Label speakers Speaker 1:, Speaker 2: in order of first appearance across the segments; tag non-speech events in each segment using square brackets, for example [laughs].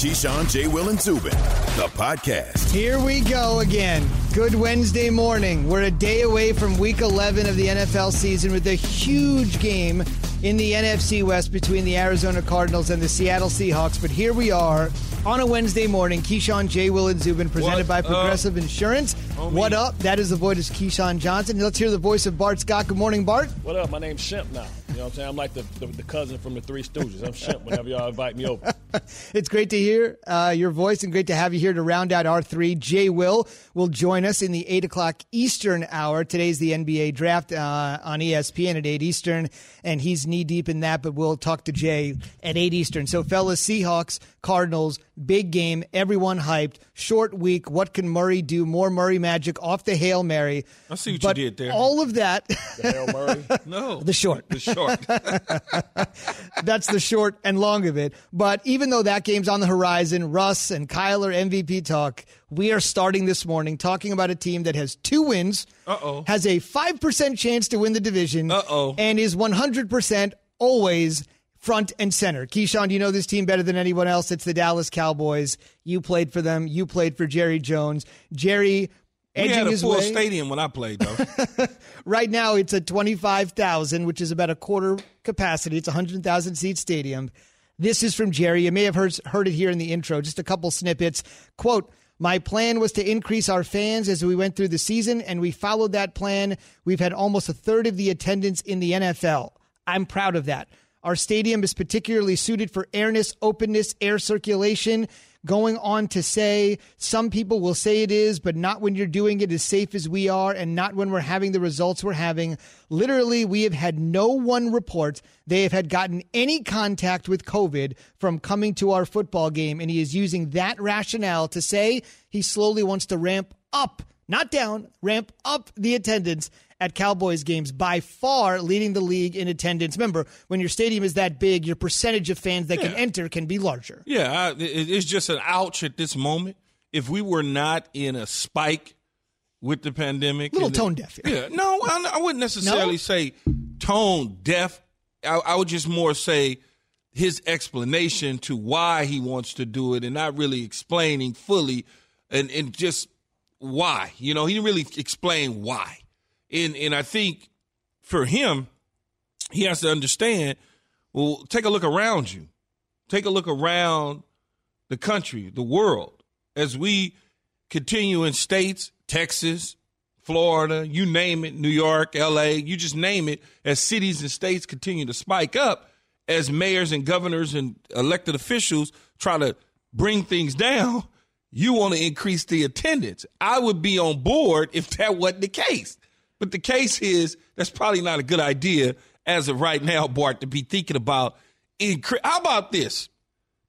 Speaker 1: Keyshawn, J. Will, and Zubin, the podcast.
Speaker 2: Here we go again. Good Wednesday morning. We're a day away from week 11 of the NFL season with a huge game in the NFC West between the Arizona Cardinals and the Seattle Seahawks. But here we are on a Wednesday morning. Keyshawn, J. Will, and Zubin presented
Speaker 3: What
Speaker 2: by Progressive Insurance.
Speaker 3: Homie.
Speaker 2: What up? That is the voice of Keyshawn Johnson. Let's hear the voice of Bart Scott. Good morning, Bart.
Speaker 4: What up? My name's Shemp now. You know what I'm saying? I'm like the, the, the cousin from the Three Stooges. I'm Shemp whenever y'all invite me over. [laughs]
Speaker 2: It's great to hear uh, your voice and great to have you here to round out our three. Jay Will will join us in the 8 o'clock Eastern hour. Today's the NBA draft uh, on ESPN at 8 Eastern, and he's knee deep in that, but we'll talk to Jay at 8 Eastern. So, fellas, Seahawks, Cardinals, big game, everyone hyped. Short week. What can Murray do? More Murray magic off the Hail Mary.
Speaker 3: I see what
Speaker 2: but
Speaker 3: you did there.
Speaker 2: All of that,
Speaker 4: The Hail Murray. [laughs]
Speaker 3: no,
Speaker 2: the short.
Speaker 3: the short. [laughs]
Speaker 2: That's the short and long of it. But even though that game's on the horizon, Russ and Kyler MVP talk, we are starting this morning talking about a team that has two wins,
Speaker 3: Uh-oh.
Speaker 2: has a 5% chance to win the division,
Speaker 3: Uh-oh.
Speaker 2: and is 100% always front and center. Keyshawn, do you know this team better than anyone else? It's the Dallas Cowboys. You played for them. You played for Jerry Jones. Jerry
Speaker 3: we had a full
Speaker 2: way.
Speaker 3: stadium when I played, though. [laughs]
Speaker 2: Right now, it's at 25,000, which is about a quarter capacity. It's a 100,000 seat stadium. This is from Jerry. You may have heard, heard it here in the intro, just a couple snippets. Quote, my plan was to increase our fans as we went through the season, and we followed that plan. We've had almost a third of the attendance in the NFL. I'm proud of that. Our stadium is particularly suited for airness, openness, air circulation. Going on to say, some people will say it is, but not when you're doing it as safe as we are and not when we're having the results we're having. Literally, we have had no one report they have had gotten any contact with COVID from coming to our football game. And he is using that rationale to say he slowly wants to ramp up, not down, ramp up the attendance at Cowboys games, by far leading the league in attendance. Remember, when your stadium is that big, your percentage of fans that can enter can be larger.
Speaker 3: yeah, it's just an ouch at this moment. If we were not in a spike with the pandemic,
Speaker 2: Little
Speaker 3: and-
Speaker 2: tone deaf here.
Speaker 3: Yeah, no, I, I wouldn't necessarily
Speaker 2: No?
Speaker 3: say tone deaf. I, I would just more say his explanation to why he wants to do it, and not really explaining fully, and and just why. You know, he didn't really explain why. And and I think for him, he has to understand. Well, take a look around you. Take a look around the country, the world, as we continue in states, Texas, Florida, you name it, New York, LA, you just name it, as cities and states continue to spike up, as mayors and governors and elected officials try to bring things down, you want to increase the attendance. I would be on board if that wasn't the case. But the case is that's probably not a good idea as of right now, Bart, to be thinking about incre- How about this?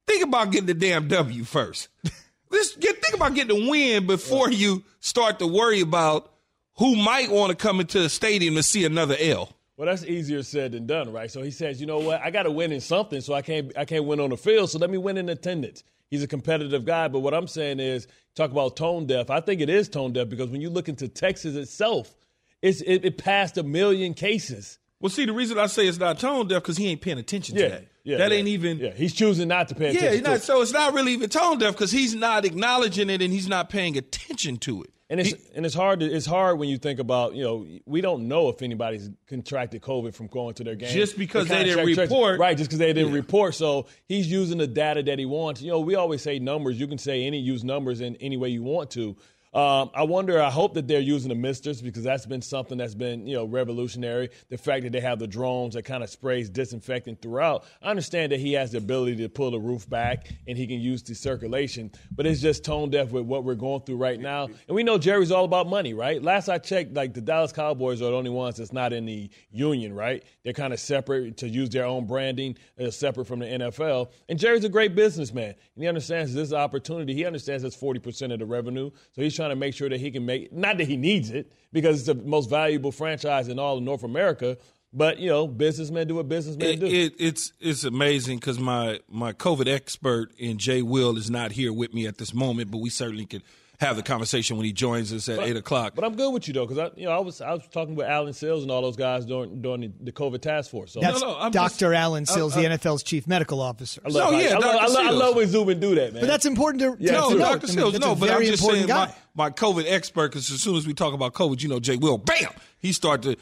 Speaker 3: Think about getting the damn W first. [laughs] Let's get think about getting a win before you start to worry about who might want to come into the stadium to see another L.
Speaker 4: Well, that's easier said than done, right? So he says, you know what? I got to win in something, so I can't I can't win on the field. So let me win in attendance. He's a competitive guy, but what I'm saying is, talk about tone deaf. I think it is tone deaf because when you look into Texas itself, it's it, it passed a million cases.
Speaker 3: Well, see, the reason I say it's not tone deaf because he ain't paying attention
Speaker 4: Yeah,
Speaker 3: to that.
Speaker 4: yeah,
Speaker 3: that
Speaker 4: yeah.
Speaker 3: ain't even.
Speaker 4: Yeah, he's choosing not to pay
Speaker 3: Yeah,
Speaker 4: attention.
Speaker 3: he's
Speaker 4: to
Speaker 3: not, so it's not really even tone deaf because he's not acknowledging it and he's not paying attention to it.
Speaker 4: And it's
Speaker 3: He-
Speaker 4: and it's hard. To, it's hard when you think about you know we don't know if anybody's contracted COVID from going to their game
Speaker 3: Just because
Speaker 4: The
Speaker 3: they didn't report.
Speaker 4: right? Just because they didn't
Speaker 3: Yeah.
Speaker 4: report. So he's using the data that he wants. You know, we always say numbers. You can say any use numbers in any way you want to. Um, I wonder. I hope that they're using the misters because that's been something that's been you know revolutionary. The fact that they have the drones that kind of sprays disinfectant throughout. I understand that he has the ability to pull the roof back and he can use the circulation, but it's just tone deaf with what we're going through right now. And we know Jerry's all about money, right? Last I checked, like the Dallas Cowboys are the only ones that's not in the union, right? They're kind of separate to use their own branding, uh, separate from the NFL. And Jerry's a great businessman, and he understands this opportunity. He understands that's forty percent of the revenue, so he's trying to make sure that he can make. Not that he needs it, because it's the most valuable franchise in all of North America. But you know, businessmen do what businessmen
Speaker 3: It,
Speaker 4: do.
Speaker 3: it, it's it's amazing because my my COVID expert in Jay Will is not here with me at this moment, but we certainly could have the conversation when he joins us at eight o'clock.
Speaker 4: But I'm good with you though, because I, you know, I was I was talking with Allen Sills and all those guys during during the, the COVID task force. So
Speaker 2: That's
Speaker 3: no, I'm
Speaker 2: Dr.
Speaker 3: Alan
Speaker 2: Allen Sills,
Speaker 3: I-
Speaker 2: the NFL's chief medical officer.
Speaker 4: I love,
Speaker 3: No,
Speaker 4: I-
Speaker 3: yeah,
Speaker 4: I, love,
Speaker 3: Dr.
Speaker 4: I, love, I love when Zubin do that, man.
Speaker 2: But that's important to,
Speaker 4: Yeah,
Speaker 2: to,
Speaker 3: no,
Speaker 2: to note.
Speaker 3: Dr.
Speaker 2: I mean,
Speaker 3: Sills, no, but I'm
Speaker 2: very
Speaker 3: just
Speaker 2: important
Speaker 3: saying
Speaker 2: guy.
Speaker 3: my, my COVID expert, because as soon as we talk about COVID, you know, Jay Will, bam, he start to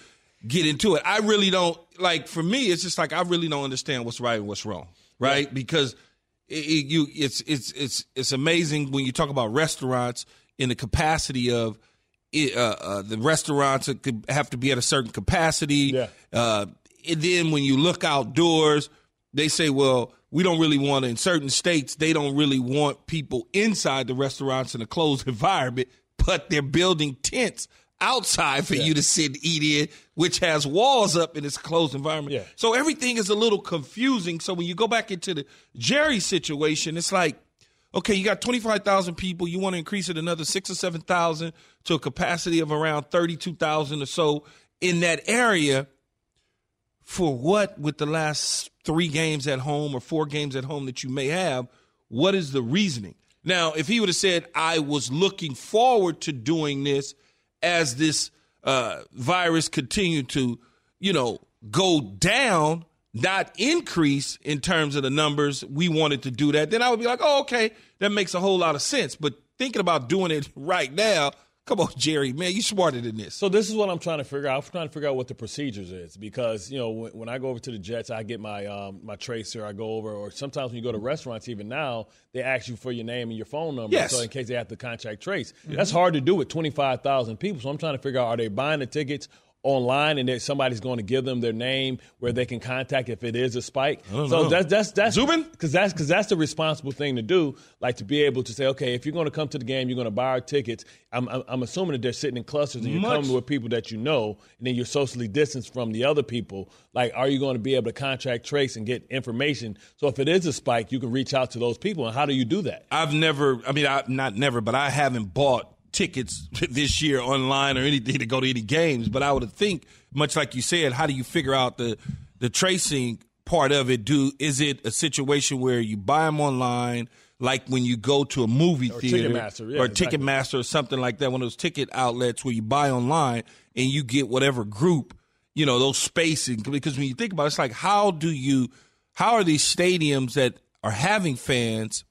Speaker 3: get into it. I really don't, like, for me, it's just like I really don't understand what's right and what's wrong, right? Because it, it, you, it's, it's, it's, it's amazing when you talk about restaurants in the capacity of uh, uh, the restaurants could have to be at a certain capacity.
Speaker 4: Yeah.
Speaker 3: Uh, and then when you look outdoors, they say, well, we don't really want to, in certain states, they don't really want people inside the restaurants in a closed [laughs] environment, but they're building tents outside for you to sit and eat in, which has walls up in this closed environment.
Speaker 4: Yeah.
Speaker 3: So everything is a little confusing. So when you go back into the Jerry situation, it's like, okay, you got 25,000 people. You want to increase it another six or 7,000 to a capacity of around 32,000 or so in that area for what with the last three games at home or four games at home that you may have? What is the reasoning? Now, if he would have said, I was looking forward to doing this as this uh, virus continued to, you know, go down, not increase in terms of the numbers, we wanted to do that, then I would be like, oh, okay, that makes a whole lot of sense. But thinking about doing it [laughs] right now, come on, Jerry, man, you're smarter than this.
Speaker 4: So this is what I'm trying to figure out. I'm trying to figure out what the procedures is because you know when, when I go over to the Jets, I get my um, my tracer. I go over, or sometimes when you go to restaurants, even now they ask you for your name and your phone number,
Speaker 3: Yes.
Speaker 4: so in case they have to contact trace. That's hard to do with 25,000 people. So I'm trying to figure out are they buying the tickets online and that somebody's going to give them their name where they can contact if it is a spike. So
Speaker 3: know.
Speaker 4: that's that's that's because that's because that's the responsible thing to do. Like to be able to say, okay, if you're going to come to the game, you're going to buy our tickets. I'm, I'm, I'm assuming that they're sitting in clusters and you're
Speaker 3: Much-
Speaker 4: coming with people that you know, and then you're socially distanced from the other people. Like, are you going to be able to contract trace and get information? So if it is a spike, you can reach out to those people. And how do you do that?
Speaker 3: I've never, I mean, I, not never, but I haven't bought tickets [laughs] this year online or anything to go to any games. But I would think, much like you said, how do you figure out the the tracing part of it? Do is it a situation where you buy them online, like when you go to a movie
Speaker 4: Or
Speaker 3: theater
Speaker 4: Ticketmaster, yeah,
Speaker 3: or
Speaker 4: exactly.
Speaker 3: Ticketmaster or something like that, one of those ticket outlets where you buy online and you get whatever group, you know, those spacing. Because when you think about it, it's like how do you, how are these stadiums that are having fans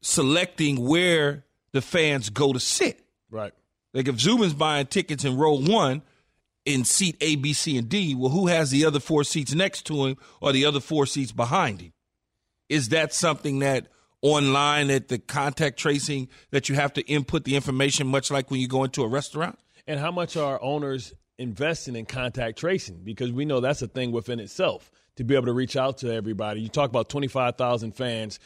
Speaker 3: selecting where the fans go to sit.
Speaker 4: Right.
Speaker 3: Like if Zubin's buying tickets in row one in seat A, B, C, and D, well, who has the other four seats next to him or the other four seats behind him? Is that something that online at the contact tracing that you have to input the information, much like when you go into a restaurant?
Speaker 4: And how much are owners investing in contact tracing? Because we know that's a thing within itself to be able to reach out to everybody. You talk about 25,000 fans.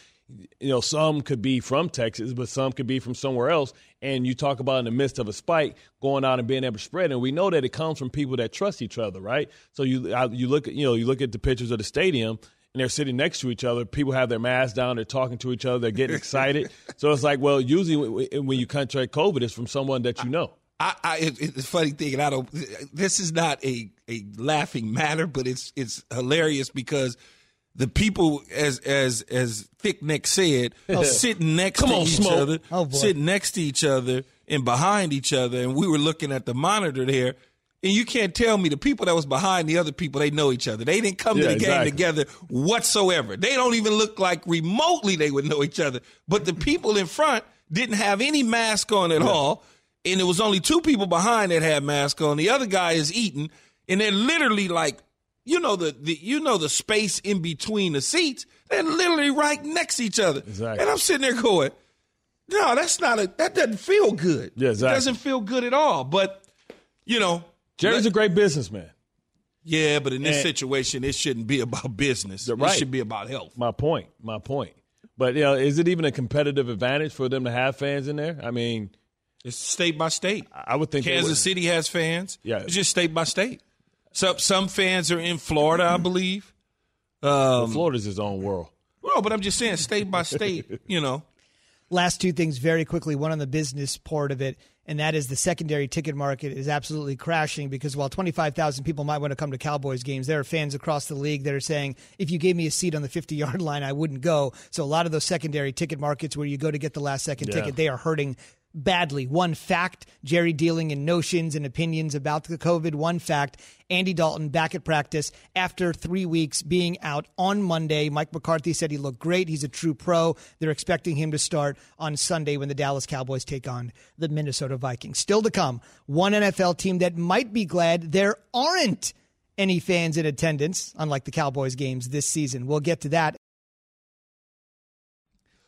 Speaker 4: You know, some could be from Texas, but some could be from somewhere else. And you talk about in the midst of a spike, going out and being able to spread. And we know that it comes from people that trust each other, right? So you you look at you know you look at the pictures of the stadium. And they're sitting next to each other. People have their masks down. They're talking to each other. They're getting excited. [laughs] so it's like, well, usually when- you contract COVID, it's from someone that you know.
Speaker 3: I, I it's a funny thing, and I don't. This is not a a laughing matter, but it's it's hilarious because the people, as as as Thick Neck said, [laughs] sitting next
Speaker 4: Come
Speaker 3: to
Speaker 4: on,
Speaker 3: each
Speaker 4: Smoke.
Speaker 3: other,
Speaker 2: Oh,
Speaker 3: sitting next to each other and behind each other, and we were looking at the monitor there. And you can't tell me the people that was behind the other people, they know each other. They didn't come to
Speaker 4: Yeah,
Speaker 3: the game together whatsoever. They don't even look like remotely they would know each other. But the people in front didn't have any mask on at all. And there was only two people behind that had mask on. The other guy is eating, and they're literally like, you know the, the you know the space in between the seats. They're literally right next to each other.
Speaker 4: Exactly.
Speaker 3: And I'm sitting there going, no, that's not a that doesn't feel good.
Speaker 4: Yeah, exactly.
Speaker 3: It doesn't feel good at all. But you know,
Speaker 4: Jerry's a great businessman.
Speaker 3: yeah, but in this
Speaker 4: And-
Speaker 3: situation, it shouldn't be about business.
Speaker 4: Right.
Speaker 3: It should be about health.
Speaker 4: My point. My point. But you know, is it even a competitive advantage for them to have fans in there? I mean,
Speaker 3: It's state by state.
Speaker 4: I would think
Speaker 3: Kansas. City has fans.
Speaker 4: Yeah.
Speaker 3: It's just state by state. Some some fans are in Florida, I believe. Um,
Speaker 4: Florida's his own world.
Speaker 3: well, but I'm just saying, state by state. [laughs] You know,
Speaker 2: last two things very quickly one on the business part of it and that is the secondary ticket market is absolutely crashing because while 25,000 people might want to come to Cowboys games there are fans across the league that are saying if you gave me a seat on the 50-yard [laughs] line I wouldn't go so a lot of those secondary ticket markets where you go to get the last second
Speaker 4: Yeah.
Speaker 2: ticket they are hurting badly. One fact, Jerry dealing in notions and opinions about the COVID. One fact, Andy Dalton back at practice after three weeks being out on Monday. Mike McCarthy said he looked great. He's a true pro. They're expecting him to start on Sunday when the Dallas Cowboys take on the Minnesota Vikings. Still to come, one NFL team that might be glad there aren't any fans in attendance, unlike the Cowboys games this season. We'll get to that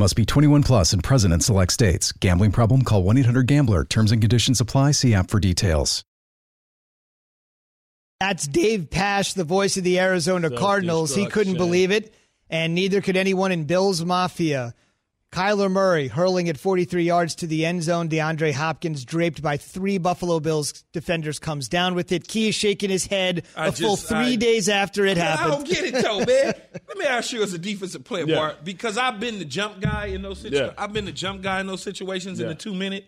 Speaker 5: Must be 21 plus and present in select states. Gambling problem? Call 1 800 GAMBLER. Terms and conditions apply. See app for details.
Speaker 2: That's Dave Pasch, the voice of the Arizona Cardinals. He couldn't believe it, and neither could anyone in Bills Mafia. Kyler Murray hurling at 43 yards to the end zone. DeAndre Hopkins draped by three Buffalo Bills defenders comes down with it. Key is shaking his head I a just, full three I, days after it happened.
Speaker 3: I don't get it though, man. [laughs] Let me ask you as a defensive player, yeah. Bart, because I've been the jump guy in those situations. Yeah. I've been the jump guy in those situations yeah. in the two minute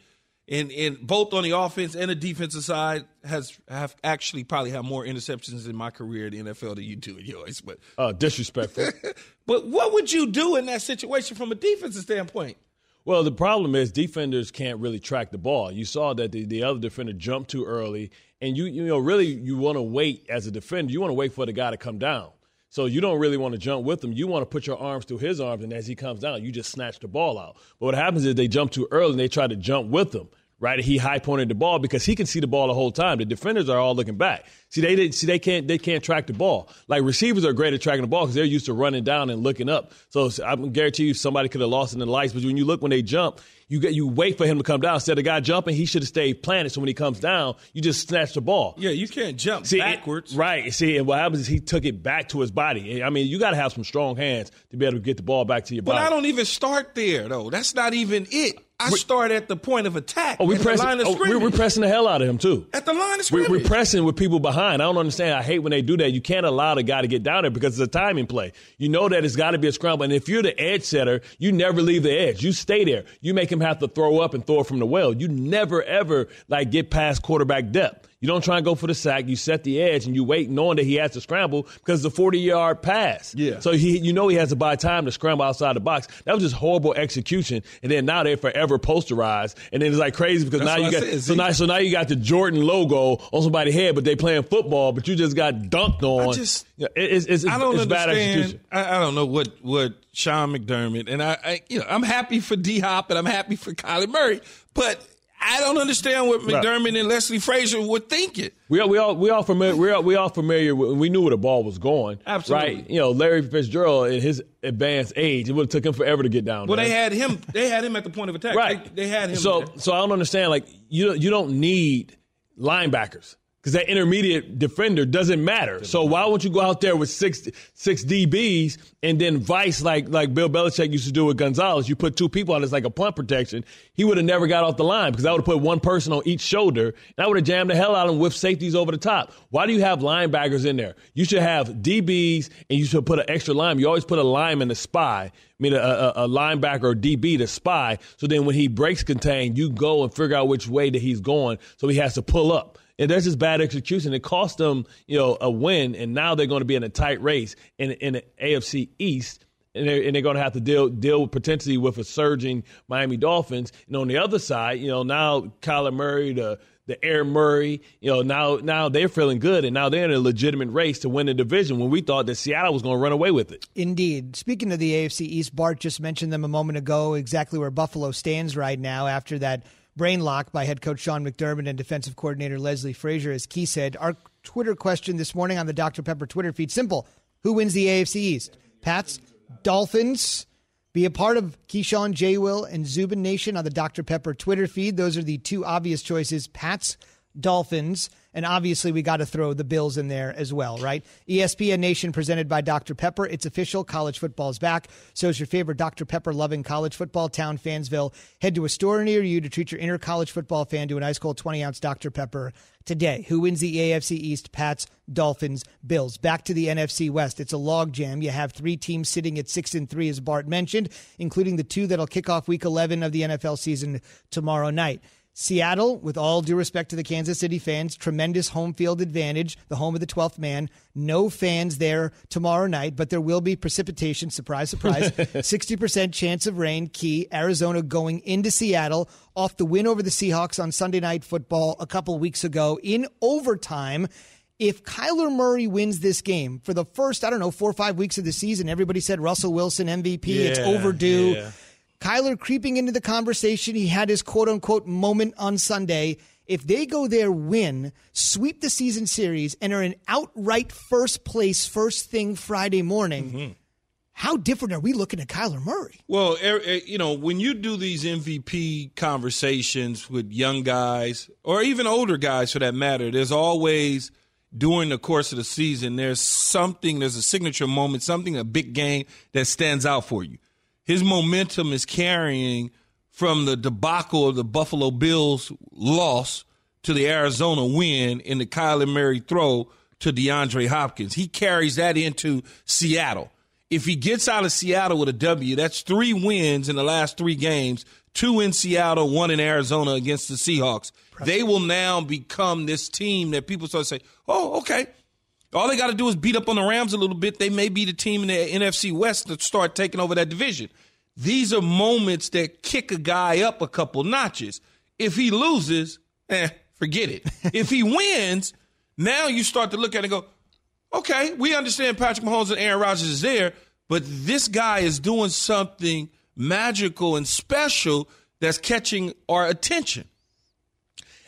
Speaker 3: and and both on the offense and the defensive side has have actually probably had more interceptions in my career in the NFL than you do in yours. But
Speaker 4: uh, disrespectful. [laughs]
Speaker 3: but what would you do in that situation from a defensive standpoint?
Speaker 4: Well, the problem is defenders can't really track the ball. You saw that the, the other defender jumped too early, and you you know really you want to wait as a defender. You want to wait for the guy to come down. So you don't really want to jump with him. You want to put your arms through his arms, and as he comes down, you just snatch the ball out. But what happens is they jump too early and they try to jump with him right? He high pointed the ball because he can see the ball the whole time. The defenders are all looking back. See, they did, see they can't they can't track the ball. Like receivers are great at tracking the ball because they're used to running down and looking up. So I guarantee you somebody could have lost in the lights. But when you look when they jump, you get you wait for him to come down. Instead of the guy jumping, he should have stayed planted. So when he comes down, you just snatch the ball.
Speaker 3: Yeah, you can't jump see, backwards.
Speaker 4: It, right. See, and what happens is he took it back to his body. I mean, you got to have some strong hands to be able to get the ball back to your
Speaker 3: but
Speaker 4: body.
Speaker 3: But I don't even start there though. That's not even it. I start at the point of attack.
Speaker 4: Oh, we
Speaker 3: pressing,
Speaker 4: oh, we're, we're, pressing the hell out of him too.
Speaker 3: At the line of scrimmage,
Speaker 4: we're, we're, pressing with people behind. I don't understand. I hate when they do that. You can't allow the guy to get down there because it's a timing play. You know that it's got to be a scramble, and if you're the edge setter, you never leave the edge. You stay there. You make him have to throw up and throw it from the well. You never ever like get past quarterback depth. You don't try and go for the sack. You set the edge and you wait knowing that he has to scramble because it's a 40 yard pass.
Speaker 3: Yeah.
Speaker 4: So he, you know he has to buy time to scramble outside the box. That was just horrible execution. And then now they're forever posterized. And then it's like crazy because That's now you got said, so now so now you got the Jordan logo on somebody's head, but they playing football, but you just got dunked on.
Speaker 3: I just
Speaker 4: it's, it's, it's,
Speaker 3: I don't
Speaker 4: it's
Speaker 3: understand. I, I, don't know what what Sean McDermott and I, I you know I'm happy for D Hop and I'm happy for Kyler Murray, but I don't understand what McDermott and Leslie Frazier were thinking.
Speaker 4: We all, we all, we all familiar. We all, we all familiar. With, we knew where the ball was going.
Speaker 3: Absolutely.
Speaker 4: Right. You know, Larry Fitzgerald at his advanced age, it would have took him forever to get down.
Speaker 3: Well,
Speaker 4: there.
Speaker 3: they had him. They had him at the point of attack.
Speaker 4: Right.
Speaker 3: They, they had him.
Speaker 4: So,
Speaker 3: there.
Speaker 4: so I don't understand. Like you, you don't need linebackers because that intermediate defender doesn't matter. So why won't you go out there with six six DBs and then vice like like Bill Belichick used to do with Gonzalez? You put two people on as like a punt protection. He would have never got off the line because I would have put one person on each shoulder and I would have jammed the hell out of him with safeties over the top. Why do you have linebackers in there? You should have DBs and you should put an extra line. You always put a lineman to spy. I mean, a, a, a linebacker or DB to spy. So then when he breaks contain, you go and figure out which way that he's going. So he has to pull up and there's just bad execution. It cost them, you know, a win, and now they're going to be in a tight race in in the AFC East. And they're, and they're going to have to deal deal with potentially with a surging Miami Dolphins. And on the other side, you know, now Kyler Murray, the the Air Murray, you know, now now they're feeling good, and now they're in a legitimate race to win the division. When we thought that Seattle was going to run away with it.
Speaker 2: Indeed. Speaking of the AFC East, Bart just mentioned them a moment ago. Exactly where Buffalo stands right now after that brain lock by head coach Sean McDermott and defensive coordinator Leslie Frazier. As Key said, our Twitter question this morning on the Dr. Pepper Twitter feed simple. Who wins the AFC East? Pats, Dolphins. Be a part of Keyshawn, J. Will, and Zubin Nation on the Dr. Pepper Twitter feed. Those are the two obvious choices Pats, Dolphins, and obviously we got to throw the Bills in there as well, right? ESPN Nation presented by Dr. Pepper. It's official. College football's back. So is your favorite Dr. Pepper loving college football town, Fansville. Head to a store near you to treat your inner college football fan to an ice cold 20 ounce Dr. Pepper today. Who wins the AFC East? Pats, Dolphins, Bills. Back to the NFC West. It's a logjam. You have three teams sitting at six and three, as Bart mentioned, including the two that'll kick off week 11 of the NFL season tomorrow night. Seattle, with all due respect to the Kansas City fans, tremendous home field advantage, the home of the 12th man. No fans there tomorrow night, but there will be precipitation. Surprise, surprise. [laughs] 60% chance of rain. Key. Arizona going into Seattle off the win over the Seahawks on Sunday Night Football a couple weeks ago in overtime. If Kyler Murray wins this game for the first, I don't know, four or five weeks of the season, everybody said Russell Wilson MVP. it's overdue.
Speaker 3: yeah.
Speaker 2: Kyler creeping into the conversation. He had his quote unquote moment on Sunday. If they go there, win, sweep the season series, and are in outright first place first thing Friday morning, how different are we looking at Kyler Murray?
Speaker 3: Well, er- er, you know, when you do these MVP conversations with young guys or even older guys for that matter, there's always during the course of the season, there's something, there's a signature moment, something, a big game that stands out for you. His momentum is carrying from the debacle of the Buffalo Bills loss to the Arizona win in the Kyler Murray throw to DeAndre Hopkins. He carries that into Seattle. If he gets out of Seattle with a W, that's three wins in the last three games two in Seattle, one in Arizona against the Seahawks. They will now become this team that people start to say, oh, okay. All they got to do is beat up on the Rams a little bit. They may be the team in the NFC West to start taking over that division. These are moments that kick a guy up a couple notches. If he loses, eh, forget it. [laughs] if he wins, now you start to look at it and go, okay, we understand Patrick Mahomes and Aaron Rodgers is there, but this guy is doing something magical and special that's catching our attention.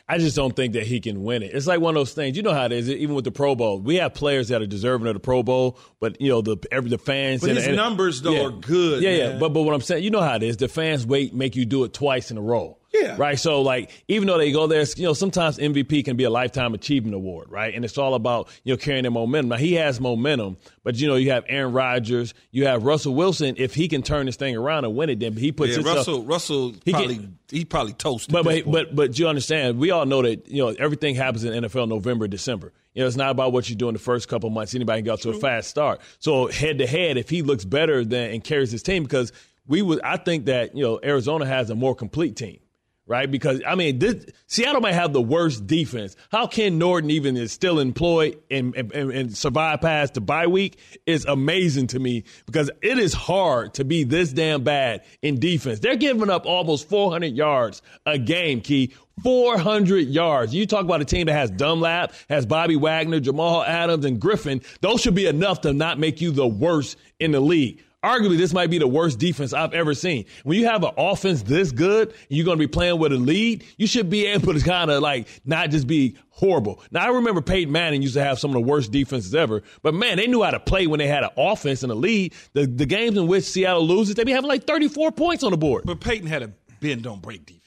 Speaker 4: I just don't think that he can win it. It's like one of those things. You know how it is. Even with the Pro Bowl, we have players that are deserving of the Pro Bowl, but you know the every the fans.
Speaker 3: But
Speaker 4: and,
Speaker 3: his
Speaker 4: and-
Speaker 3: numbers, though,
Speaker 4: yeah.
Speaker 3: are good,
Speaker 4: Yeah, yeah. But but what I'm saying, you know how it is. The fans wait, make you do it twice in a row.
Speaker 3: Yeah.
Speaker 4: Right. So like, even though they go there, you know, sometimes MVP can be a lifetime achievement award, right? And it's all about you know carrying the momentum. Now he has momentum, but you know you have Aaron Rodgers, you have Russell Wilson. If he can turn this thing around and win it, then he puts
Speaker 3: Yeah,
Speaker 4: himself.
Speaker 3: Russell, Russell
Speaker 4: He
Speaker 3: probably
Speaker 4: can-
Speaker 3: he probably toasted.
Speaker 4: But but but but you understand? We all know that you know everything happens in NFL November, December. You know, it's not about what you do in the first couple of months. Anybody can get to a fast start. So head to head, if he looks better than and carries his team, because we would, I think that you know Arizona has a more complete team. Right, because I mean, this, Seattle might have the worst defense. How Ken Norton even is still employed and, and, and survive past the bye week is amazing to me because it is hard to be this damn bad in defense. They're giving up almost 400 yards a game, Key. 400 yards. You talk about a team that has Dunlap, has Bobby Wagner, Jamal Adams, and Griffin. Those should be enough to not make you the worst in the league. Arguably, this might be the worst defense I've ever seen. When you have an offense this good, and you're going to be playing with a lead, you should be able to kind of like not just be horrible. Now, I remember Peyton Manning used to have some of the worst defenses ever, but man, they knew how to play when they had an offense and a lead. The, the games in which Seattle loses, they be having like 34 points on the board.
Speaker 3: but Peyton had a bend don't break defense.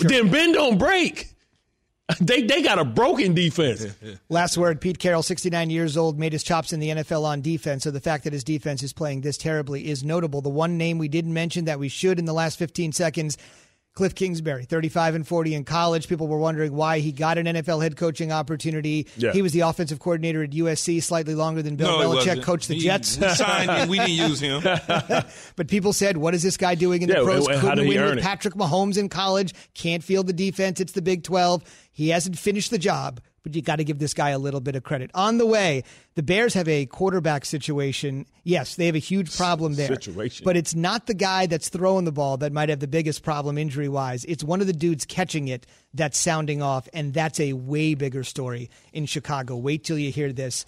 Speaker 4: Then bend don't break. [laughs] They they got a broken defense. [laughs]
Speaker 2: Last word Pete Carroll, 69 years old, made his chops in the NFL on defense. So the fact that his defense is playing this terribly is notable. The one name we didn't mention that we should in the last 15 seconds. Cliff Kingsbury, 35 and 40 in college. People were wondering why he got an NFL head coaching opportunity.
Speaker 4: Yeah.
Speaker 2: He was the offensive coordinator at USC slightly longer than Bill
Speaker 3: no,
Speaker 2: Belichick coached the
Speaker 3: He-
Speaker 2: Jets.
Speaker 3: We signed him. We didn't use him. [laughs] [laughs]
Speaker 2: But people said, what is this guy doing in the pros?
Speaker 4: and how
Speaker 2: Couldn't win with
Speaker 4: it?
Speaker 2: Patrick Mahomes in college. Can't field the defense. It's the Big 12. He hasn't finished the job, but you got to give this guy a little bit of credit. On the way, the Bears have a quarterback situation. Yes, they have a huge problem there.
Speaker 4: Situation.
Speaker 2: But it's not the guy that's throwing the ball that might have the biggest problem injury wise. It's one of the dudes catching it that's sounding off, and that's a way bigger story in Chicago. Wait till you hear this.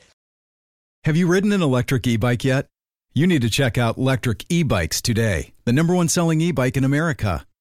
Speaker 5: Have you ridden an electric e bike yet? You need to check out Electric E Bikes today, the number one selling e bike in America.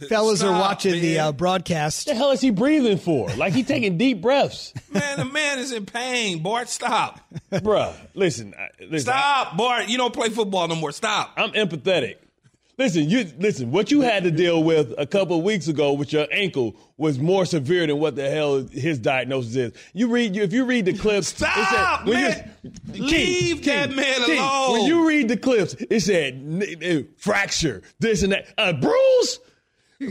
Speaker 6: [laughs]
Speaker 2: Fellas are
Speaker 3: Stop,
Speaker 2: watching the
Speaker 3: man.
Speaker 2: uh, broadcast.
Speaker 4: the hell is he breathing for? Like he [laughs] taking deep breaths,
Speaker 3: Man, the man is in pain. Bart, stop. [laughs]
Speaker 4: Bruh, Listen, I- listen.
Speaker 3: Stop, Bart. You don't play football no more. Stop.
Speaker 4: I'm empathetic. Listen, you listen. What you had to deal with a couple of weeks ago with your ankle was more severe than what the hell his diagnosis is. You read if you read the clips. it
Speaker 3: Stop,
Speaker 4: said- when
Speaker 3: man.
Speaker 4: you-
Speaker 3: Leave that man alone.
Speaker 4: When you read the clips, it said n- n- fracture, this and that, a bruise.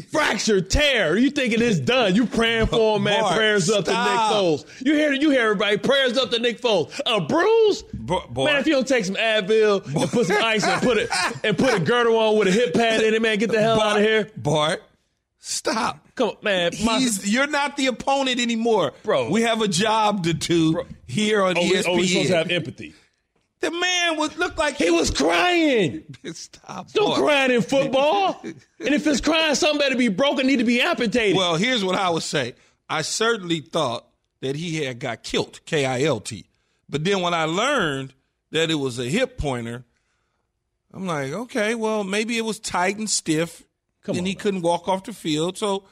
Speaker 4: Fracture, tear. You thinking it's done? You praying for him, man? Prayers up to Nick
Speaker 3: stop.
Speaker 4: Foles. You hear? You hear everybody? Prayers up to Nick Foles. A bruise,
Speaker 3: Bo-
Speaker 4: man. If you don't take some Advil and put some ice and put it and put a girdle on with a hip pad in it, man, get the hell out of here.
Speaker 3: Bart, stop.
Speaker 4: Come on, man. My-
Speaker 3: you're not the opponent anymore.
Speaker 4: Bro.
Speaker 3: We have a job to do here on
Speaker 4: oh, we,
Speaker 3: ESPN.
Speaker 4: oh, we supposed to have empathy.
Speaker 3: The man would look like
Speaker 4: He was crying. [laughs]
Speaker 3: Stop.
Speaker 4: Don't in football. [laughs] and if it's crying, something better be broken, need to be amputated.
Speaker 3: Well, here's what I would say. I certainly thought that he had got killed, K I L T. But then when I learned that it was a hip pointer, I'm like, okay, well, maybe it was tight and stiff,
Speaker 4: Come
Speaker 3: and he
Speaker 4: now.
Speaker 3: couldn't walk off the field. So,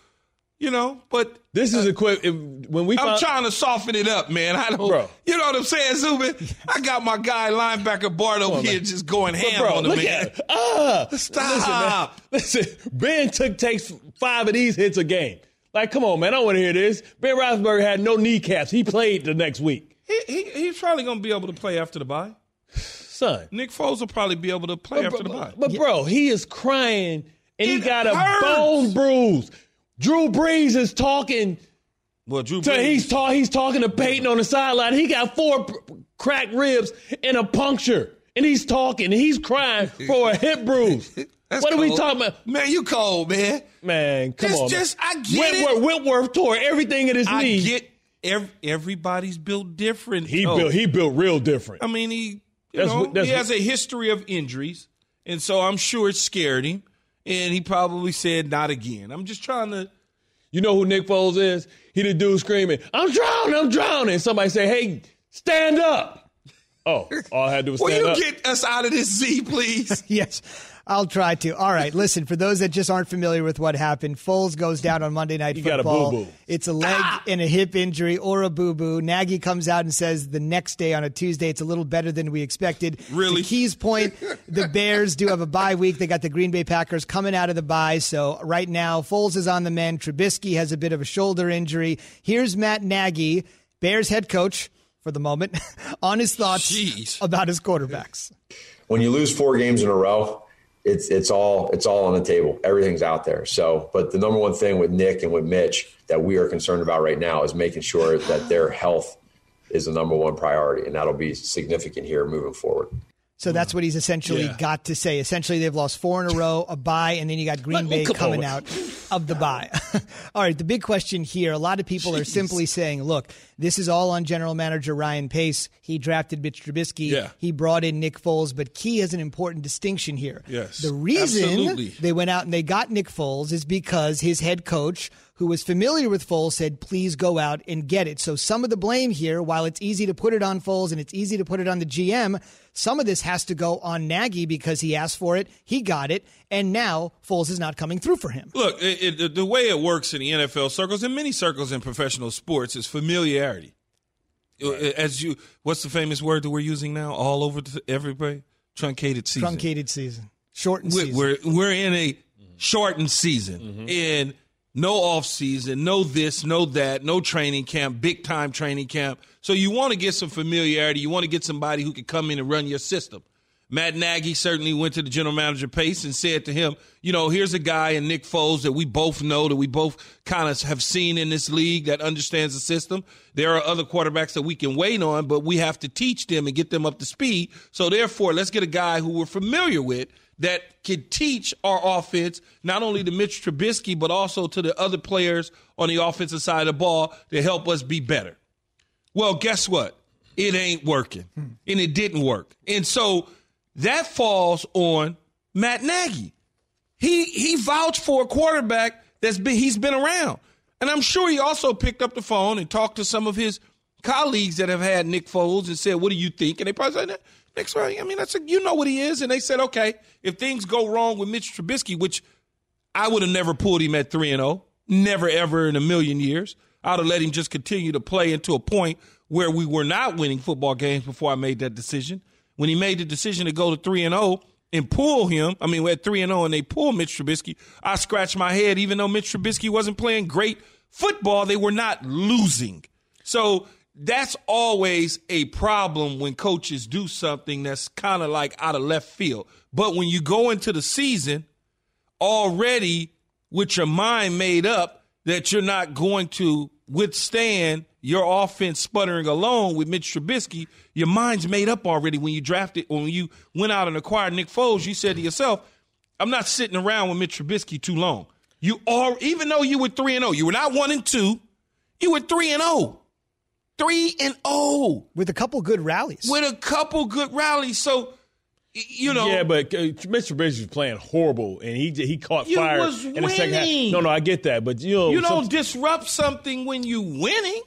Speaker 3: you know, but
Speaker 4: this is a quick. If, when we
Speaker 3: I'm
Speaker 4: found,
Speaker 3: trying to soften it up, man. I don't,
Speaker 4: Bro.
Speaker 3: you know what I'm saying, Zubin? I got my guy linebacker Bart over
Speaker 4: on,
Speaker 3: here
Speaker 4: man.
Speaker 3: just going
Speaker 4: But
Speaker 3: ham
Speaker 4: bro,
Speaker 3: on the man.
Speaker 4: at ah.
Speaker 3: Stop.
Speaker 4: Listen. Listen, Ben took takes five of these hits a game. Like, come on, man. I don't want to hear this. Ben Roethlisberger had no kneecaps. He played the next week.
Speaker 3: He, he, he's probably going to be able to play after the bye.
Speaker 4: Son.
Speaker 3: Nick Foles will probably be able to play after the bye.
Speaker 4: But, bro, he is crying and he
Speaker 3: It
Speaker 4: got a bone bruise. Drew Brees is talking
Speaker 3: Well, Drew
Speaker 4: to
Speaker 3: Brees-
Speaker 4: he's ta- he's talking to Peyton on the sideline. He got four p- cracked ribs and a puncture. And he's talking and he's crying [laughs] for a hip bruise. What are we talking about?
Speaker 3: Man, you cold, man.
Speaker 4: Man, come
Speaker 3: It's
Speaker 4: on.
Speaker 3: just-
Speaker 4: man.
Speaker 3: I get
Speaker 4: Whitworth,
Speaker 3: it.
Speaker 4: Whitworth tore everything in his
Speaker 3: I
Speaker 4: knee.
Speaker 3: get ev- everybody's built different.
Speaker 4: he
Speaker 3: though.
Speaker 4: built he built real different.
Speaker 3: I mean, he you
Speaker 4: That's
Speaker 3: know
Speaker 4: that's
Speaker 3: he has a history of injuries, and so I'm sure it scared him, and he probably said not again. I'm just trying to.
Speaker 4: You know who Nick Foles is? He the dude screaming, "I'm drowning! I'm drowning!" Somebody say, "Hey, stand up!" Oh, all I had to do was
Speaker 3: Will you
Speaker 4: up.
Speaker 3: get us out of this Z, please? [laughs]
Speaker 2: Yes, I'll try to. All right, listen, for those that just aren't familiar with what happened, Foles goes down on Monday Night
Speaker 4: He got a
Speaker 2: Football.
Speaker 4: boo-boo.
Speaker 2: It's a leg ah! and a hip injury or a boo boo. Nagy comes out and says the next day on a Tuesday, it's a little better than we expected.
Speaker 3: Really?
Speaker 2: To Key's point, the Bears do have a bye week. They got the Green Bay Packers coming out of the bye. So right now, Foles is on the mend. Trubisky has a bit of a shoulder injury. Here's Matt Nagy, Bears head coach for the moment, [laughs] on his thoughts
Speaker 3: Jeez.
Speaker 2: about his quarterbacks.
Speaker 7: when you lose four games in a row, it's it's all it's all on the table. Everything's out there. So, but the number one thing with Nick and with Mitch that we are concerned about right now is making sure that their health is the number one priority, and that'll be significant here moving forward.
Speaker 2: So that's what he's essentially
Speaker 3: Yeah.
Speaker 2: got to say. Essentially, they've lost four in a row, a bye, and then you got [laughs] Green Bay coming out of the bye. [laughs] all right, the big question here a lot of people are simply saying, look, this is all on general manager Ryan Pace. He drafted Mitch Trubisky,
Speaker 3: Yeah.
Speaker 2: he brought in Nick Foles, but Key is an important distinction here.
Speaker 3: Yes,
Speaker 2: The reason
Speaker 3: absolutely.
Speaker 2: they went out and they got Nick Foles is because his head coach, who was familiar with Foles, said, please go out and get it. So some of the blame here, while it's easy to put it on Foles and it's easy to put it on the GM, some of this has to go on Nagy because he asked for it, he got it, and now Foles is not coming through for him.
Speaker 3: Look, it, it, the way it works in the NFL circles, in many circles in professional sports, is familiarity. Uh, As you, what's the famous word that we're using now all over the, everybody? Truncated season.
Speaker 2: Truncated season. Shortened
Speaker 3: We're,
Speaker 2: season.
Speaker 3: we're we're in a shortened season, and no off season, no this, no that, no training camp, big time training camp. So you want to get some familiarity. You want to get somebody who can come in and run your system. Matt Nagy certainly went to the general manager Pace and said to him, you know, here's a guy in Nick Foles that we both know that we both kind of have seen in this league that understands the system. There are other quarterbacks that we can wait on, but we have to teach them and get them up to speed. So therefore, let's get a guy who we're familiar with that could teach our offense, not only to Mitch Trubisky, but also to the other players on the offensive side of the ball to help us be better. Well, guess what? It ain't working. Hmm. And it didn't work. And so that falls on Matt Nagy. He he vouched for a quarterback that's been he's been around. And I'm sure he also picked up the phone and talked to some of his colleagues that have had Nick Foles and said, "What do you think?" And they probably said, "Nick's right. I mean, that's a, you know what he is." And they said, "Okay, if things go wrong with Mitch Trubisky, which I would have never pulled him at three and zero, never ever in a million years. I'd have let him just continue to play into a point where we were not winning football games before I made that decision. When he made the decision to go to three and zero and pull him, I mean, we're at three and zero, and they pull Mitch Trubisky. I scratched my head, even though Mitch Trubisky wasn't playing great football. They were not losing, so that's always a problem when coaches do something that's kind of like out of left field. But when you go into the season already with your mind made up that you're not going to withstand your offense sputtering alone with Mitch Trubisky, your mind's made up already when you drafted, when you went out and acquired Nick Foles, you said to yourself, I'm not sitting around with Mitch Trubisky too long. You are, even though you were 3 and 0, you were not 1 and 2, you were 3 and 0. 3 and 0
Speaker 2: with a couple good rallies.
Speaker 3: with a couple good rallies. So, you know,
Speaker 4: Yeah, but uh, Mr. Bridges was playing horrible, and he he caught
Speaker 3: You
Speaker 4: fire
Speaker 3: was
Speaker 4: in the second half.
Speaker 3: winning.
Speaker 4: No, no, I get that, but you know,
Speaker 3: you don't disrupt something when you winning.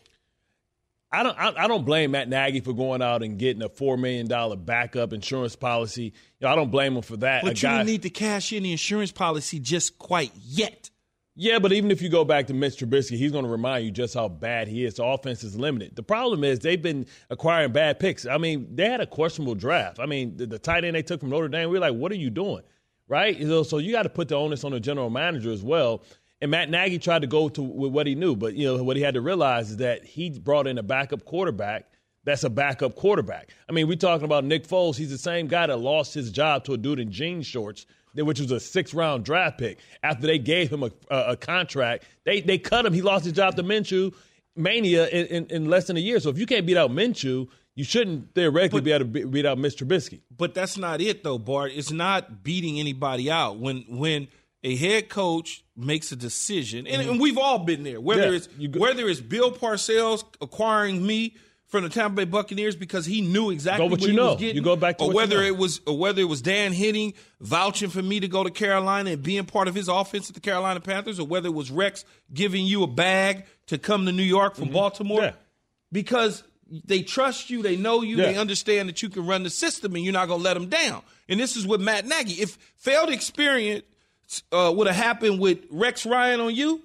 Speaker 4: I don't I, I don't blame Matt Nagy for going out and getting a four million dollar backup insurance policy. You know, I don't blame him for that.
Speaker 3: But
Speaker 4: A
Speaker 3: you
Speaker 4: guy-
Speaker 3: don't need to cash in the insurance policy just quite yet.
Speaker 4: Yeah, but even if you go back to Mitch Trubisky, he's going to remind you just how bad he is. The offense is limited. The problem is they've been acquiring bad picks. I mean, they had a questionable draft. I mean, the, the tight end they took from Notre Dame, we were like, what are you doing? Right? Know, so you got to put the onus on the general manager as well. And Matt Nagy tried to go to with what he knew, but you know what he had to realize is that he brought in a backup quarterback. That's a backup quarterback. I mean, we're talking about Nick Foles. He's the same guy that lost his job to a dude in jean shorts which was a six round draft pick. After they gave him a, a, a contract, they they cut him. He lost his job to Minshew mania in, in, in less than a year. So if you can't beat out Minshew, you shouldn't theoretically be able to beat out Mr. Trubisky.
Speaker 3: But that's not it though, Bart. It's not beating anybody out. When when a head coach makes a decision, and, and we've all been there, whether
Speaker 4: Yeah,
Speaker 3: it's
Speaker 4: go-
Speaker 3: whether it's Bill Parcells acquiring me from the Tampa Bay Buccaneers because he knew exactly
Speaker 4: Go what
Speaker 3: what
Speaker 4: you
Speaker 3: he
Speaker 4: know.
Speaker 3: was getting,
Speaker 4: You go back to
Speaker 3: or
Speaker 4: what you
Speaker 3: whether
Speaker 4: know.
Speaker 3: it was or whether it was Dan Henning vouching for me to go to Carolina and being part of his offense at the Carolina Panthers, or whether it was Rex giving you a bag to come to New York from Baltimore,
Speaker 4: Mm-hmm. Yeah.
Speaker 3: because they trust you, they know you,
Speaker 4: Yeah.
Speaker 3: they understand that you can run the system, and you're not going to let them down. And this is with Matt Nagy. If failed experience uh, would have happened with Rex Ryan on you,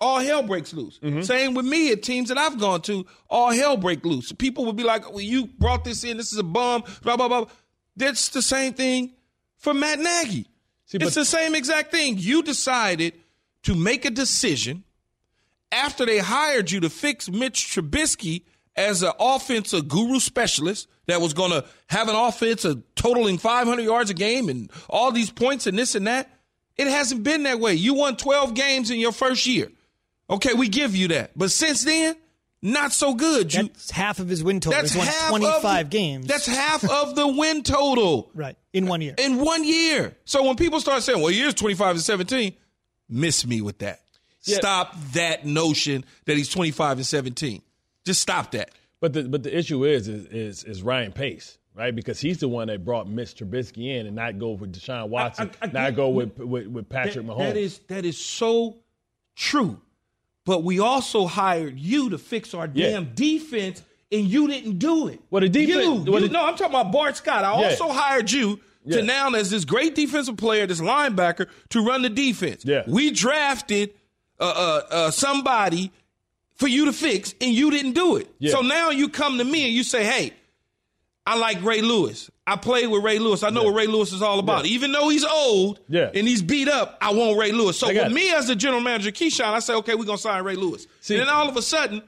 Speaker 3: all hell breaks loose.
Speaker 4: Mm-hmm.
Speaker 3: Same with me at teams that I've gone to, all hell break loose. People would be like, well, you brought this in, this is a bum, blah, blah, blah. That's the same thing for Matt Nagy.
Speaker 4: See,
Speaker 3: it's the same exact thing. You decided to make a decision after they hired you to fix Mitch Trubisky as an offensive guru specialist that was going to have an offense of totaling 500 yards a game and all these points and this and that. It hasn't been that way. You won 12 games in your first year. Okay, we give you that. But since then, not so good. You,
Speaker 2: That's half of his win total.
Speaker 3: that's
Speaker 2: He's won
Speaker 3: half
Speaker 2: 25
Speaker 3: of,
Speaker 2: games.
Speaker 3: That's half of the win total [laughs]
Speaker 2: right in one year.
Speaker 3: in one year. So when people start saying, well, here's 25 and 17, miss me with that.
Speaker 4: Yeah.
Speaker 3: Stop that notion that he's 25 and 17. Just stop that.
Speaker 4: But the but the issue is is is, is Ryan Pace, right? Because he's the one that brought Mitch Trubisky in and not go with Deshaun Watson,
Speaker 3: I- I
Speaker 4: not go with, with with Patrick
Speaker 3: That-
Speaker 4: Mahomes.
Speaker 3: that is that is so true. But we also hired you to fix our
Speaker 4: Yeah.
Speaker 3: damn defense, and you didn't do it.
Speaker 4: Well, the defense-
Speaker 3: You,
Speaker 4: well,
Speaker 3: you- no, I'm talking about Bart Scott. I
Speaker 4: Yeah.
Speaker 3: also hired you
Speaker 4: Yeah.
Speaker 3: to now as this great defensive player, this linebacker, to run the defense.
Speaker 4: Yeah.
Speaker 3: We drafted uh, uh, uh, somebody for you to fix, and you didn't do it.
Speaker 4: Yeah.
Speaker 3: So now you come to me and you say, "Hey, I like Ray Lewis. I played with Ray Lewis. I know
Speaker 4: Yeah.
Speaker 3: what Ray Lewis is all about.
Speaker 4: Yeah.
Speaker 3: Even though he's old
Speaker 4: Yeah.
Speaker 3: and he's beat up, I want Ray Lewis. So with
Speaker 4: it.
Speaker 3: me as the general manager, Keyshawn, I say, okay, we're gonna sign Ray Lewis.
Speaker 4: See-
Speaker 3: and then all of a sudden,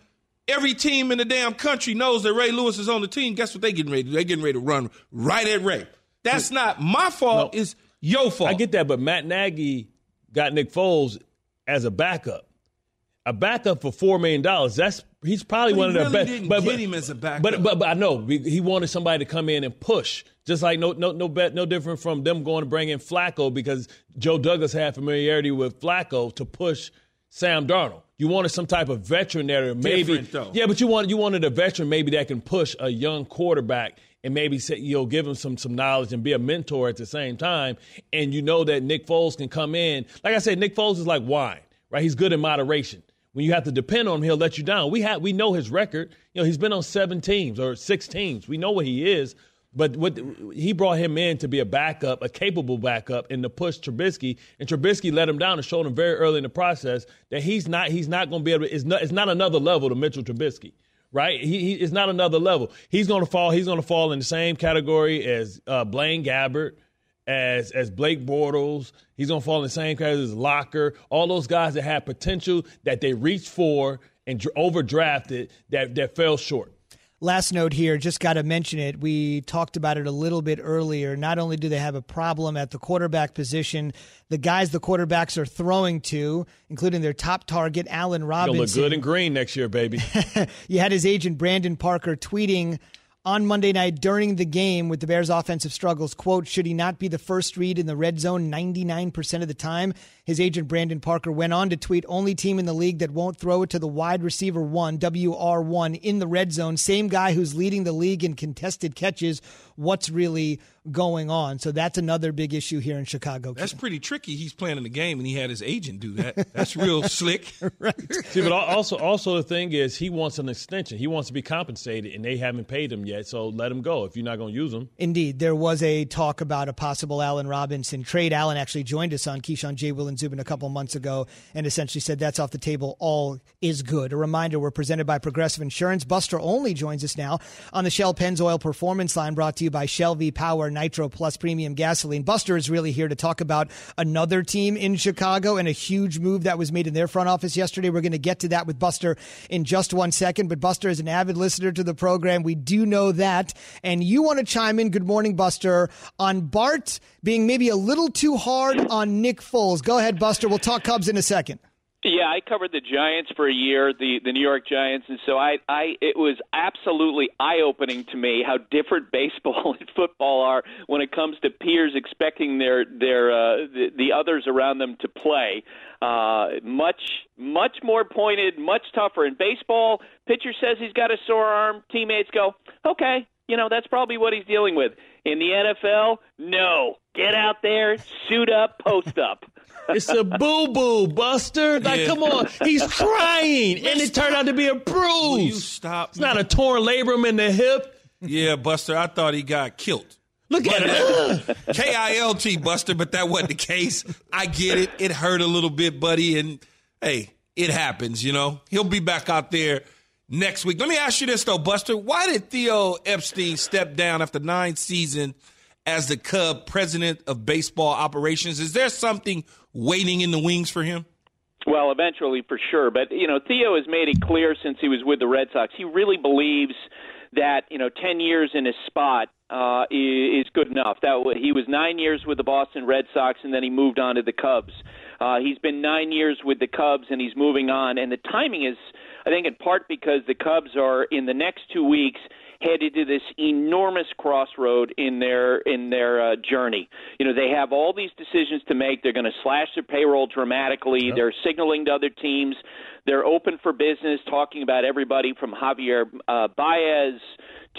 Speaker 3: every team in the damn country knows that Ray Lewis is on the team. Guess what they getting ready to do? They getting ready to run right at Ray. That's not my fault,
Speaker 4: No.
Speaker 3: it's your fault.
Speaker 4: I get that, but Matt Nagy got Nick Foles as a backup. A backup for four million dollars. That's he's probably
Speaker 3: But
Speaker 4: one
Speaker 3: he
Speaker 4: of the
Speaker 3: really
Speaker 4: best.
Speaker 3: didn't
Speaker 4: but,
Speaker 3: get
Speaker 4: but-
Speaker 3: him as a backup.
Speaker 4: But, but but I know he wanted somebody to come in and push, just like no no no bet no different from them going to bring in Flacco because Joe Douglas had familiarity with Flacco to push Sam Darnold. You wanted some type of veteran there, maybe.
Speaker 3: Though.
Speaker 4: Yeah, but you wanted you wanted a veteran maybe that can push a young quarterback and maybe say, you know give him some some knowledge and be a mentor at the same time. And you know that Nick Foles can come in. Like I said, Nick Foles is like wine, right? He's good in moderation. When you have to depend on him, he'll let you down. We have we know his record. You know he's been on seven teams or six teams. We know what he is. But what he brought him in to be a backup, a capable backup, and to push Trubisky, and Trubisky let him down and showed him very early in the process that he's not he's not going to be able. To, it's not it's not another level to Mitchell Trubisky, right? He, he it's not another level. He's going to fall. He's going to fall in the same category as uh, Blaine Gabbert, as as Blake Bortles. He's going to fall in the same category as Locker. All those guys that had potential that they reached for and dr- overdrafted that that fell short.
Speaker 2: Last note here, just got to mention it. We talked about it a little bit earlier. Not only do they have a problem at the quarterback position, the guys the quarterbacks are throwing to, including their top target, Allen
Speaker 4: Gonna
Speaker 2: Robinson.
Speaker 4: look good in green next year, baby. [laughs]
Speaker 2: you had his agent Brandon Parker tweeting on Monday night during the game with the Bears' offensive struggles, quote, should he not be the first read in the red zone 99% of the time? His agent Brandon Parker went on to tweet, only team in the league that won't throw it to the wide receiver one, WR1, in the red zone. Same guy who's leading the league in contested catches. What's really going on? So that's another big issue here in Chicago.
Speaker 3: That's pretty tricky. He's planning the game and he had his agent do that. That's real [laughs] slick. right.
Speaker 4: See, but also, also the thing is, he wants an extension. He wants to be compensated, and they haven't paid him yet. So let him go if you're not going to use him.
Speaker 2: Indeed, there was a talk about a possible Allen Robinson trade. Allen actually joined us on Keyshawn J. Will Zubin a couple months ago and essentially said that's off the table. All is good. A reminder: we're presented by Progressive Insurance. Buster Olney joins us now on the Shell Pennzoil Performance Line, brought to you by Shell V Power Nitro Plus Premium Gasoline. Buster is really here to talk about another team in Chicago and a huge move that was made in their front office yesterday. We're going to get to that with Buster in just one second. But Buster is an avid listener to the program. We do know that. And you want to chime in, good morning, Buster, on Bart being maybe a little too hard on Nick Foles. Go ahead, Buster. We'll talk Cubs in a second.
Speaker 8: Yeah, I covered the Giants for a year, the the New York Giants, and so I, I it was absolutely eye opening to me how different [laughs] baseball and football are when it comes to peers expecting their their uh, the, the others around them to play. Uh, much much more pointed, much tougher. In baseball, pitcher says he's got a sore arm, teammates go, okay, you know that's probably what he's dealing with. In the NFL, no, get out there, suit up, post up.
Speaker 4: It's a boo boo, Buster. Like,
Speaker 3: Yeah.
Speaker 4: come on. He's [laughs] trying. and it turned out to be a
Speaker 3: Will you
Speaker 4: bruise.
Speaker 3: stop?
Speaker 4: It's not a torn labrum in the hip.
Speaker 3: Yeah, Buster, I thought he got killed.
Speaker 4: Look at it.
Speaker 3: Uh, K I L T, Buster, but that wasn't the case. I get it. It hurt a little bit, buddy. And hey, it happens, you know. He'll be back out there next week. Let me ask you this, though, Buster. Why did Theo Epstein step down after nine seasons as the Cub president of baseball operations? Is there something waiting in the wings for him?
Speaker 8: Well, eventually, for sure. But you know, Theo has made it clear since he was with the Red Sox, he really believes that you know, ten years in his spot uh, is good enough. That he was nine years with the Boston Red Sox, and then he moved on to the Cubs. Uh, he's been nine years with the Cubs, and he's moving on. And the timing is, I think, in part because the Cubs are in the next two weeks headed to this enormous crossroad in their in their uh, journey. You know, they have all these decisions to make. They're going to slash their payroll dramatically. They're signaling to other teams. They're open for business, talking about everybody from Javier uh, Baez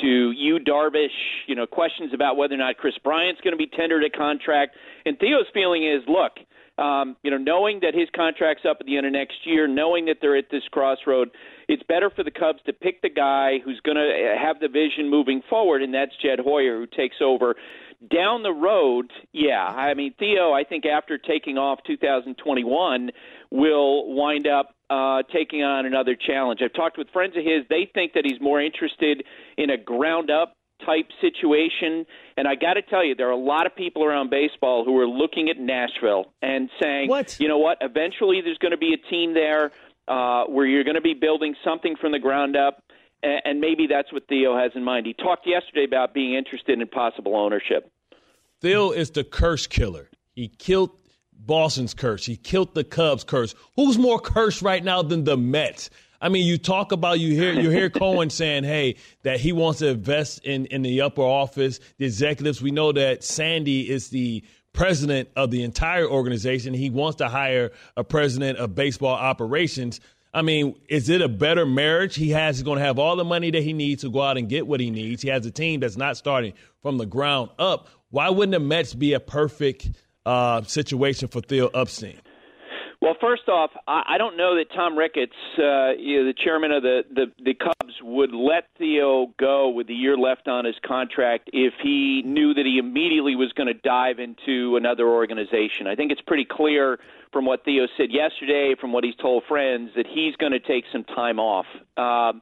Speaker 8: to Yu, Darvish. You know, questions about whether or not Kris Bryant's going to be tendered a contract. And Theo's feeling is, look, um, you know, knowing that his contract's up at the end of next year, knowing that they're at this crossroad, it's better for the Cubs to pick the guy who's going to have the vision moving forward, and that's Jed Hoyer, who takes over Down the road, yeah. I mean, Theo, I think after taking off 2021, will wind up uh, taking on another challenge. I've talked with friends of his. They think that he's more interested in a ground up type situation. And I got to tell you, there are a lot of people around baseball who are looking at Nashville and saying,
Speaker 2: What?
Speaker 8: you know what? Eventually, there's going to be a team there uh, where you're going to be building something from the ground up. a- And maybe that's what Theo has in mind. He talked yesterday about being interested in possible ownership.
Speaker 4: Phil is the curse killer. He killed Boston's curse. He killed the Cubs' curse. Who's more cursed right now than the Mets? I mean, you talk about you hear you hear [laughs] Cohen saying, "Hey, that he wants to invest in in the upper office, the executives." We know that Sandy is the president of the entire organization. He wants to hire a president of baseball operations. I mean, is it a better marriage? He has he's going to have all the money that he needs to go out and get what he needs. He has a team that's not starting from the ground up. Why wouldn't the Mets be a perfect uh, situation for Theo Epstein?
Speaker 8: Well, first off, I don't know that Tom Ricketts, uh, you know, the chairman of the, the the Cubs, would let Theo go with the year left on his contract if he knew that he immediately was going to dive into another organization. I think it's pretty clear from what Theo said yesterday, from what he's told friends, that he's going to take some time off. Um,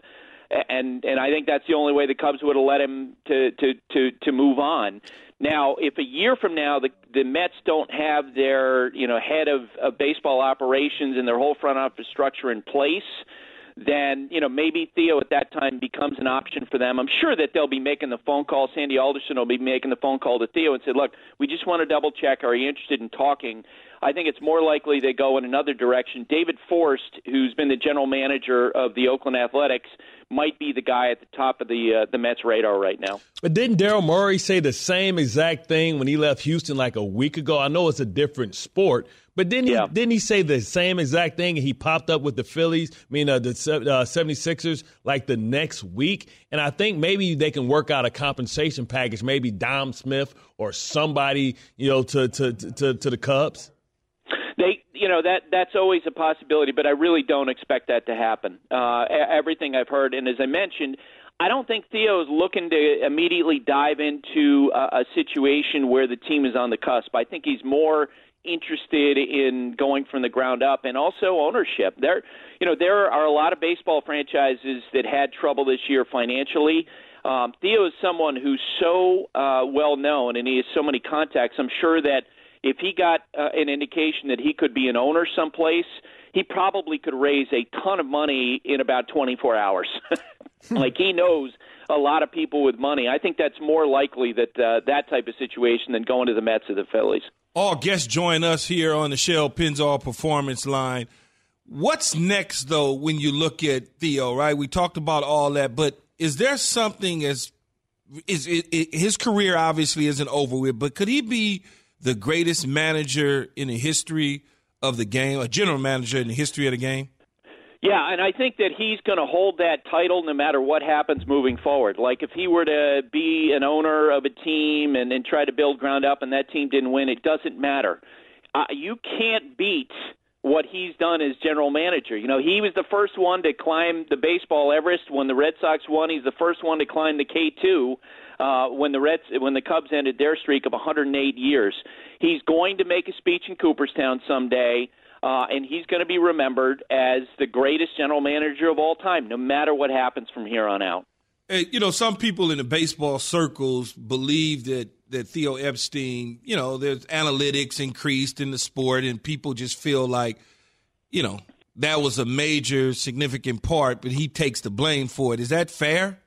Speaker 8: and and I think that's the only way the Cubs would have let him to to to to move on. Now, if a year from now the the Mets don't have their you know head of, of baseball operations and their whole front office structure in place, then you know maybe Theo at that time becomes an option for them. I'm sure that they'll be making the phone call. Sandy Alderson will be making the phone call to Theo and say, "Look, we just want to double check. Are you interested in talking?" I think it's more likely they go in another direction. David Forst, who's been the general manager of the Oakland Athletics, might be the guy at the top of the uh, the Mets radar right now.
Speaker 4: But didn't Daryl Morey say the same exact thing when he left Houston like a week ago? I know it's a different sport, but didn't
Speaker 8: Yeah.
Speaker 4: he didn't he say the same exact thing? And he popped up with the Phillies, I mean uh, the uh, 76ers, like the next week. And I think maybe they can work out a compensation package, maybe Dom Smith or somebody, you know, to to to, to the Cubs.
Speaker 8: You know, that that's always a possibility, but I really don't expect that to happen. Uh, everything I've heard, and as I mentioned, I don't think Theo's looking to immediately dive into a, a situation where the team is on the cusp. I think he's more interested in going from the ground up and also ownership. There, you know, there are a lot of baseball franchises that had trouble this year financially. Um, Theo is someone who's so uh, well known and he has so many contacts. I'm sure that if he got uh, an indication that he could be an owner someplace, he probably could raise a ton of money in about 24 hours. [laughs] like he knows a lot of people with money. I think that's more likely that uh, that type of situation than going to the Mets or the Phillies.
Speaker 3: All guests join us here on the Shell Pennzoil Performance Line. What's next, though, when you look at Theo? Right, we talked about all that, but is there something as is it, it, his career obviously isn't over with, but could he be the greatest manager in the history of the game, a general manager in the history of the game?
Speaker 8: Yeah, and I think that he's going to hold that title no matter what happens moving forward. Like if he were to be an owner of a team and, and try to build ground up and that team didn't win, it doesn't matter. Uh, you can't beat what he's done as general manager. You know, he was the first one to climb the baseball Everest when the Red Sox won. He's the first one to climb the K2 uh, when the Reds when the Cubs ended their streak of 108 years. He's going to make a speech in Cooperstown someday. Uh, and he's going to be remembered as the greatest general manager of all time, no matter what happens from here on out.
Speaker 3: You know, some people in the baseball circles believe that that Theo Epstein, you know, there's analytics increased in the sport, and people just feel like, you know, that was a major significant part, but he takes the blame for it. Is that fair?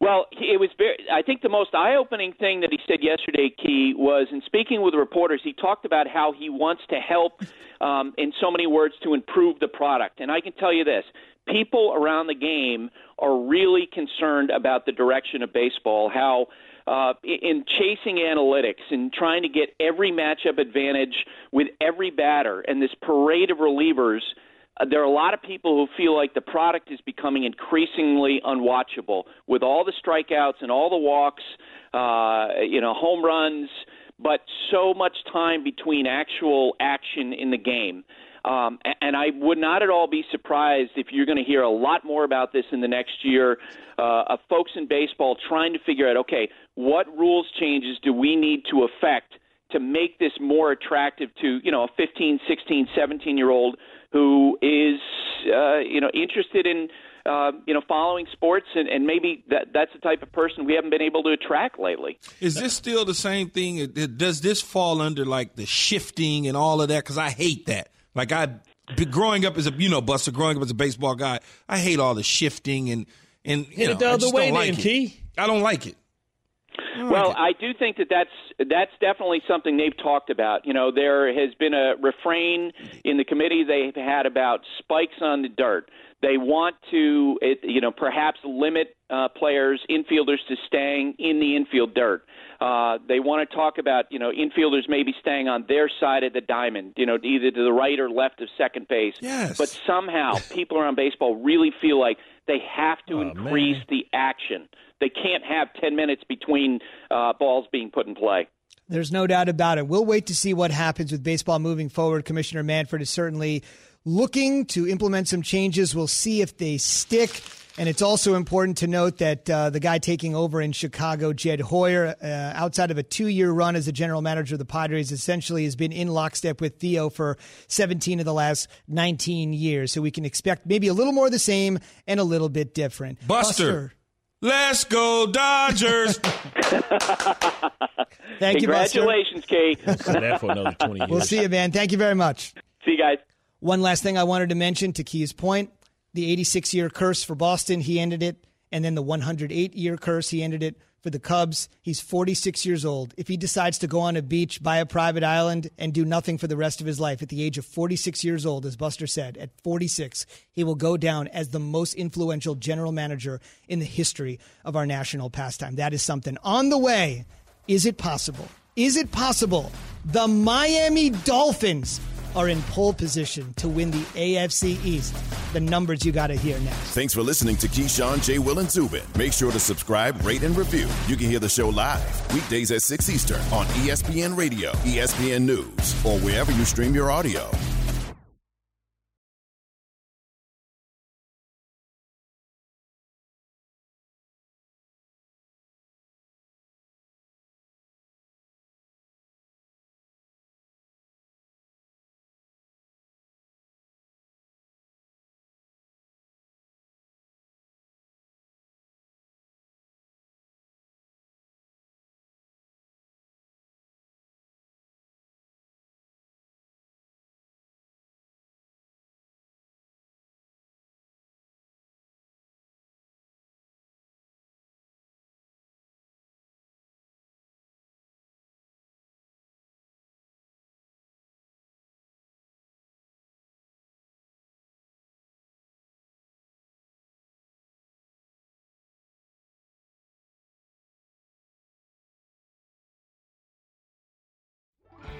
Speaker 8: Well, it was very. I think the most eye-opening thing that he said yesterday, Key, was in speaking with reporters. He talked about how he wants to help, um, in so many words, to improve the product. And I can tell you this: people around the game are really concerned about the direction of baseball. How uh, in chasing analytics and trying to get every matchup advantage with every batter and this parade of relievers. Uh, there are a lot of people who feel like the product is becoming increasingly unwatchable with all the strikeouts and all the walks, uh, you know, home runs, but so much time between actual action in the game. Um, and I would not at all be surprised if you're going to hear a lot more about this in the next year uh, of folks in baseball trying to figure out, okay, what rules changes do we need to affect to make this more attractive to you know a 15, 16, 17 year old who is uh, you know interested in uh, you know following sports and, and maybe that that's the type of person we haven't been able to attract lately.
Speaker 3: Is this still the same thing? Does this fall under like the shifting and all of that? Because I hate that. Like I, growing up as a you know Buster, growing up as a baseball guy, I hate all the shifting and and you
Speaker 4: Hit
Speaker 3: know,
Speaker 4: it the
Speaker 3: I
Speaker 4: other
Speaker 3: just
Speaker 4: way,
Speaker 3: don't like
Speaker 4: then,
Speaker 3: it.
Speaker 4: Key.
Speaker 3: I don't like it.
Speaker 8: Well, I do think that that's that's definitely something they've talked about. You know, there has been a refrain in the committee they've had about spikes on the dirt. They want to, it, you know, perhaps limit uh, players, infielders, to staying in the infield dirt. Uh, they want to talk about, you know, infielders maybe staying on their side of the diamond, you know, either to the right or left of second base.
Speaker 3: Yes.
Speaker 8: But somehow [laughs] people around baseball really feel like they have to
Speaker 4: Oh,
Speaker 8: increase
Speaker 4: man.
Speaker 8: the action. They can't have 10 minutes between uh, balls being put in play.
Speaker 2: There's no doubt about it. We'll wait to see what happens with baseball moving forward. Commissioner Manfred is certainly looking to implement some changes. We'll see if they stick. And it's also important to note that uh, the guy taking over in Chicago, Jed Hoyer, uh, outside of a two year run as a general manager of the Padres, essentially has been in lockstep with Theo for 17 of the last 19 years. So we can expect maybe a little more of the same and a little bit different.
Speaker 3: Buster. Let's go Dodgers. [laughs]
Speaker 2: Thank you, Buster.
Speaker 8: Congratulations, Kate.
Speaker 4: that for another 20 years.
Speaker 2: We'll see you, man. Thank you very much.
Speaker 8: See you guys.
Speaker 2: One last thing I wanted to mention to Key's point the 86 year curse for Boston, he ended it. And then the 108 year curse, he ended it for the Cubs. He's 46 years old. If he decides to go on a beach, buy a private island, and do nothing for the rest of his life at the age of 46 years old, as Buster said, at 46, he will go down as the most influential general manager in the history of our national pastime. That is something on the way. Is it possible? Is it possible the Miami Dolphins are in pole position to win the AFC East? The numbers you got to hear next.
Speaker 1: Thanks for listening to Keyshawn, J. Will, and Zubin. Make sure to subscribe, rate, and review. You can hear the show live weekdays at 6 Eastern on ESPN Radio, ESPN News, or wherever you stream your audio.